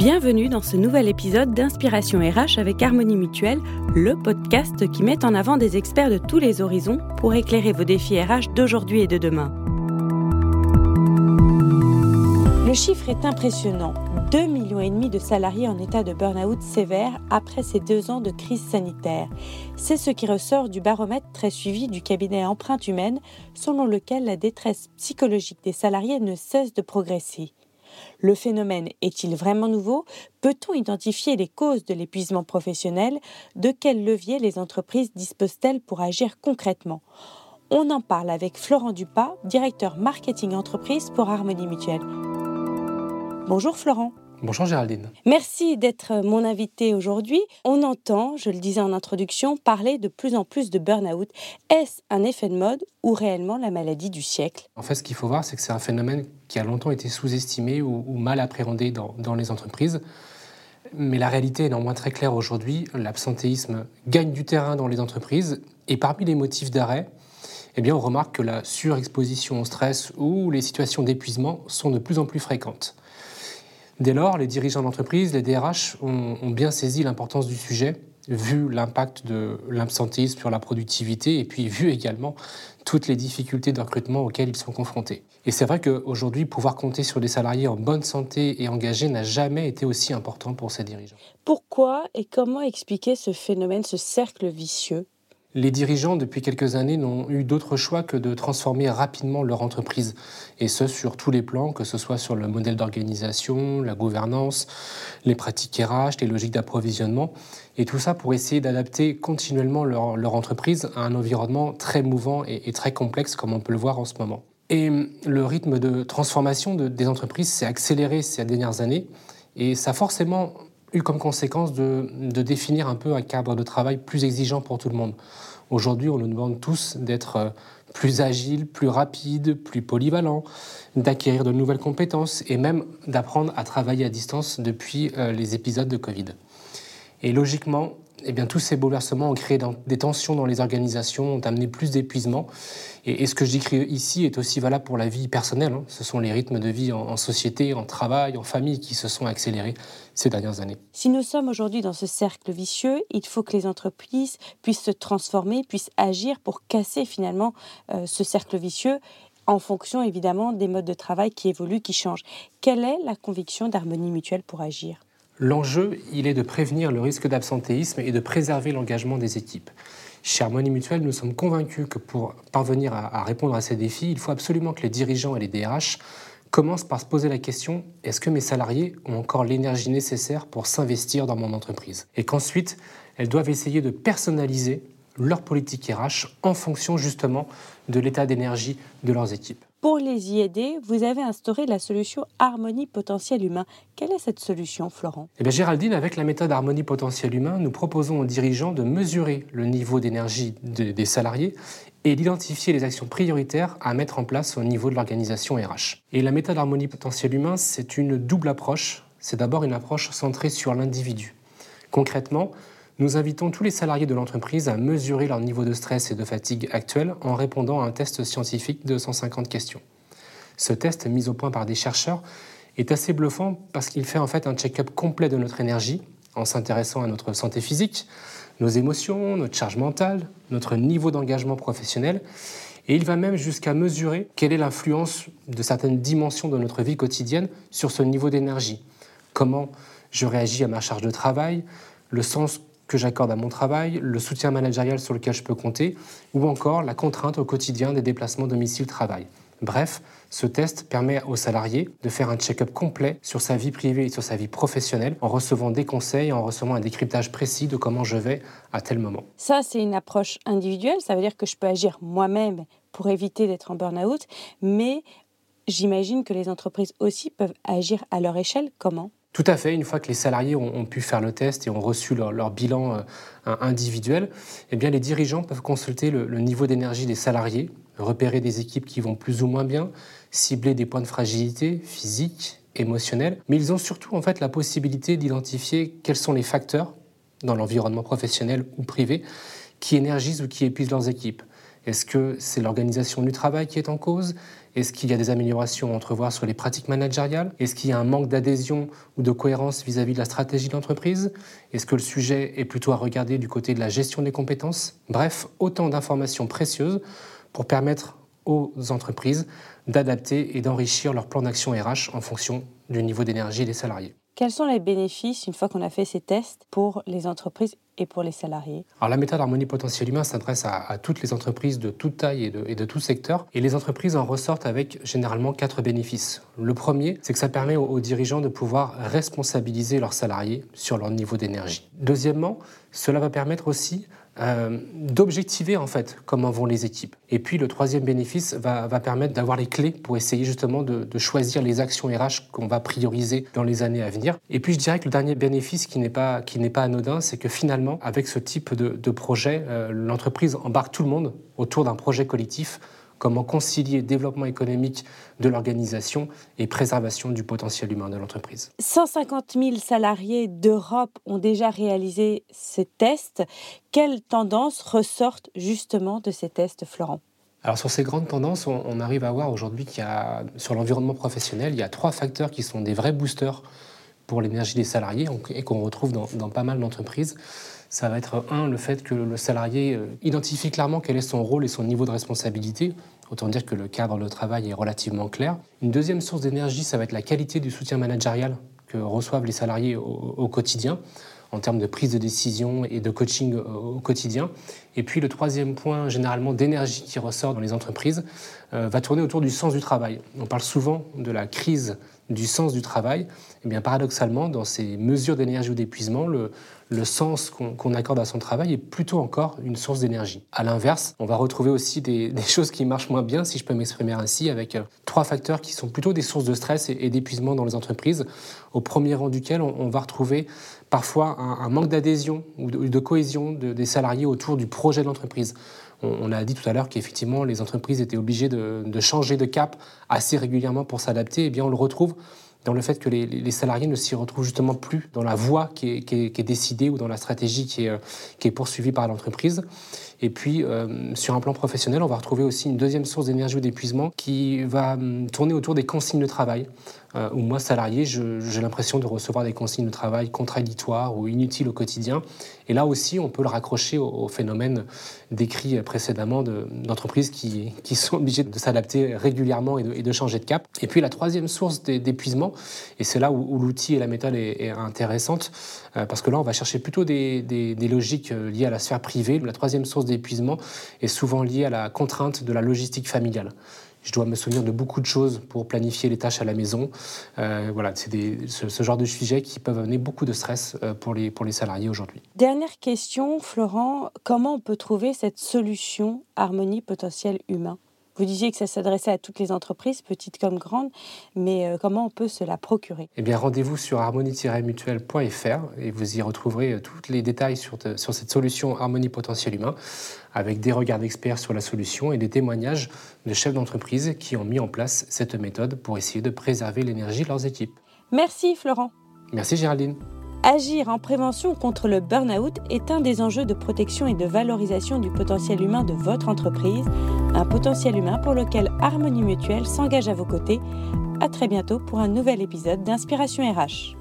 Bienvenue dans ce nouvel épisode d'Inspiration RH avec Harmonie Mutuelle, le podcast qui met en avant des experts de tous les horizons pour éclairer vos défis RH d'aujourd'hui et de demain. Le chiffre est impressionnant. 2,5 millions de salariés en état de burn-out sévère après ces deux ans de crise sanitaire. C'est ce qui ressort du baromètre très suivi du cabinet Empreinte Humaine, selon lequel la détresse psychologique des salariés ne cesse de progresser. Le phénomène est-il vraiment nouveau? Peut-on identifier les causes de l'épuisement professionnel? De quels leviers les entreprises disposent-elles pour agir concrètement? On en parle avec Florent Dupas, directeur marketing entreprise pour Harmonie Mutuelle. Bonjour Florent. Bonjour Géraldine. Merci d'être mon invité aujourd'hui. On entend, je le disais en introduction, parler de plus en plus de burn-out. Est-ce un effet de mode ou réellement la maladie du siècle? En fait, ce qu'il faut voir, c'est que c'est un phénomène qui a longtemps été sous-estimé ou, mal appréhendé dans, dans, les entreprises. Mais la réalité est néanmoins très claire aujourd'hui. L'absentéisme gagne du terrain dans les entreprises et parmi les motifs d'arrêt, eh bien, on remarque que la surexposition au stress ou les situations d'épuisement sont de plus en plus fréquentes. Dès lors, les dirigeants d'entreprise, les DRH, ont, bien saisi l'importance du sujet, vu l'impact de l'absentéisme sur la productivité et puis vu également toutes les difficultés de recrutement auxquelles ils sont confrontés. Et c'est vrai qu'aujourd'hui, pouvoir compter sur des salariés en bonne santé et engagés n'a jamais été aussi important pour ces dirigeants. Pourquoi et comment expliquer ce phénomène, ce cercle vicieux? Les dirigeants, depuis quelques années, n'ont eu d'autre choix que de transformer rapidement leur entreprise, et ce sur tous les plans, que ce soit sur le modèle d'organisation, la gouvernance, les pratiques RH, les logiques d'approvisionnement, et tout ça pour essayer d'adapter continuellement leur, entreprise à un environnement très mouvant et, très complexe, comme on peut le voir en ce moment. Et le rythme de transformation des entreprises s'est accéléré ces dernières années, et ça a forcément eu comme conséquence de, définir un peu un cadre de travail plus exigeant pour tout le monde. Aujourd'hui, on nous demande tous d'être euh, plus agile, plus rapide, plus polyvalent, d'acquérir de nouvelles compétences et même d'apprendre à travailler à distance depuis euh, les épisodes de Covid. Et logiquement, eh bien, tous ces bouleversements ont créé des tensions dans les organisations, ont amené plus d'épuisement. Et, ce que je décris ici est aussi valable pour la vie personnelle. Hein. Ce sont les rythmes de vie en, société, en travail, en famille qui se sont accélérés ces dernières années. Si nous sommes aujourd'hui dans ce cercle vicieux, il faut que les entreprises puissent se transformer, puissent agir pour casser finalement euh, ce cercle vicieux en fonction évidemment des modes de travail qui évoluent, qui changent. Quelle est la conviction d'harmonie mutuelle pour agir? L'enjeu, il est de prévenir le risque d'absentéisme et de préserver l'engagement des équipes. Chez Harmonie Mutuelle, nous sommes convaincus que pour parvenir à, répondre à ces défis, il faut absolument que les dirigeants et les DRH commencent par se poser la question est-ce que mes salariés ont encore l'énergie nécessaire pour s'investir dans mon entreprise? Et qu'ensuite, elles doivent essayer de personnaliser leur politique RH en fonction justement de l'état d'énergie de leurs équipes. Pour les y aider, vous avez instauré la solution Harmonie Potentiel Humain. Quelle est cette solution, Florent? Eh bien, Géraldine, avec la méthode Harmonie Potentiel Humain, nous proposons aux dirigeants de mesurer le niveau d'énergie des salariés et d'identifier les actions prioritaires à mettre en place au niveau de l'organisation RH. Et la méthode Harmonie Potentiel Humain, c'est une double approche. C'est d'abord une approche centrée sur l'individu. Concrètement, nous invitons tous les salariés de l'entreprise à mesurer leur niveau de stress et de fatigue actuel en répondant à un test scientifique de 150 questions. Ce test, mis au point par des chercheurs, est assez bluffant parce qu'il fait en fait un check-up complet de notre énergie en s'intéressant à notre santé physique, nos émotions, notre charge mentale, notre niveau d'engagement professionnel. Et il va même jusqu'à mesurer quelle est l'influence de certaines dimensions de notre vie quotidienne sur ce niveau d'énergie. Comment je réagis à ma charge de travail, le sens que j'accorde à mon travail, le soutien managérial sur lequel je peux compter, ou encore la contrainte au quotidien des déplacements domicile-travail. Bref, ce test permet aux salariés de faire un check-up complet sur sa vie privée et sur sa vie professionnelle en recevant des conseils, en recevant un décryptage précis de comment je vais à tel moment. Ça, c'est une approche individuelle, ça veut dire que je peux agir moi-même pour éviter d'être en burn-out, mais j'imagine que les entreprises aussi peuvent agir à leur échelle. Comment? Tout à fait. Une fois que les salariés ont, pu faire le test et ont reçu leur, bilan euh, individuel, eh bien, les dirigeants peuvent consulter le, niveau d'énergie des salariés, repérer des équipes qui vont plus ou moins bien, cibler des points de fragilité physique, émotionnelle. Mais ils ont surtout en fait la possibilité d'identifier quels sont les facteurs dans l'environnement professionnel ou privé qui énergisent ou qui épuisent leurs équipes. Est-ce que c'est l'organisation du travail qui est en cause? Est-ce qu'il y a des améliorations à entrevoir sur les pratiques managériales? Est-ce qu'il y a un manque d'adhésion ou de cohérence vis-à-vis de la stratégie de l'entreprise? Est-ce que le sujet est plutôt à regarder du côté de la gestion des compétences? Bref, autant d'informations précieuses pour permettre aux entreprises d'adapter et d'enrichir leur plan d'action RH en fonction du niveau d'énergie des salariés. Quels sont les bénéfices, une fois qu'on a fait ces tests, pour les entreprises et pour les salariés? Alors, la méthode harmonie potentiel humain s'adresse à, toutes les entreprises de toute taille et de, et de tout secteur. Et les entreprises en ressortent avec généralement quatre bénéfices. Le premier, c'est que ça permet aux, dirigeants de pouvoir responsabiliser leurs salariés sur leur niveau d'énergie. Deuxièmement, cela va permettre aussi euh, d'objectiver en fait comment vont les équipes. Et puis le troisième bénéfice va, permettre d'avoir les clés pour essayer justement de, choisir les actions RH qu'on va prioriser dans les années à venir. Et puis je dirais que le dernier bénéfice qui n'est pas, qui n'est pas anodin, c'est que finalement avec ce type de, projet, euh, l'entreprise embarque tout le monde autour d'un projet collectif comment concilier développement économique de l'organisation et préservation du potentiel humain de l'entreprise. 150 000 salariés d'Europe ont déjà réalisé ces tests. Quelles tendances ressortent justement de ces tests, Florent? Alors sur ces grandes tendances, on, arrive à voir aujourd'hui qu'il y a, sur l'environnement professionnel, il y a trois facteurs qui sont des vrais boosters pour l'énergie des salariés et qu'on retrouve dans, pas mal d'entreprises. Ça va être un, le fait que le salarié euh, identifie clairement quel est son rôle et son niveau de responsabilité. Autant dire que le cadre de travail est relativement clair. Une deuxième source d'énergie, ça va être la qualité du soutien managérial que reçoivent les salariés au, quotidien en termes de prise de décision et de coaching au quotidien. Et puis le troisième point, généralement d'énergie qui ressort dans les entreprises, euh, va tourner autour du sens du travail. On parle souvent de la crise du sens du travail. Eh bien paradoxalement, dans ces mesures d'énergie ou d'épuisement, le, le sens qu'on accorde à son travail est plutôt encore une source d'énergie. À l'inverse, on va retrouver aussi des, choses qui marchent moins bien, si je peux m'exprimer ainsi, avec euh, trois facteurs qui sont plutôt des sources de stress et, d'épuisement dans les entreprises, au premier rang duquel on, va retrouver parfois un, manque d'adhésion ou de, cohésion des salariés autour du projet de l'entreprise. On, a dit tout à l'heure qu'effectivement les entreprises étaient obligées de, changer de cap assez régulièrement pour s'adapter. Eh bien, on le retrouve dans le fait que les, salariés ne s'y retrouvent justement plus dans la voie qui est, décidée ou dans la stratégie qui est, euh, qui est poursuivie par l'entreprise. Et puis, euh, sur un plan professionnel, on va retrouver aussi une deuxième source d'énergie ou d'épuisement qui va hum, tourner autour des consignes de travail. Euh, où moi, salarié, j'ai l'impression de recevoir des consignes de travail contradictoires ou inutiles au quotidien. Et là aussi, on peut le raccrocher au, phénomène décrit précédemment d'entreprises qui, sont obligées de s'adapter régulièrement et de, changer de cap. Et puis la troisième source d'épuisement, et c'est là où, l'outil et la méthode est, intéressante, euh, parce que là, on va chercher plutôt des, logiques euh, liées à la sphère privée. La troisième source d'épuisement est souvent liée à la contrainte de la logistique familiale. Je dois me souvenir de beaucoup de choses pour planifier les tâches à la maison. Euh, voilà, c'est ce, genre de sujets qui peuvent amener beaucoup de stress euh, pour les, pour les salariés aujourd'hui. Dernière question, Florent, comment on peut trouver cette solution harmonie potentiel humain? Vous disiez que ça s'adressait à toutes les entreprises, petites comme grandes, mais euh, comment on peut se la procurer? Eh bien, rendez-vous sur harmonie-mutuelle.fr et vous y retrouverez euh, tous les détails sur, sur cette solution Harmonie Potentiel Humain, avec des regards d'experts sur la solution et des témoignages de chefs d'entreprise qui ont mis en place cette méthode pour essayer de préserver l'énergie de leurs équipes. Merci Florent. Merci Géraldine. Agir en prévention contre le burn-out est un des enjeux de protection et de valorisation du potentiel humain de votre entreprise, un potentiel humain pour lequel Harmonie Mutuelle s'engage à vos côtés. À très bientôt pour un nouvel épisode d'Inspiration RH.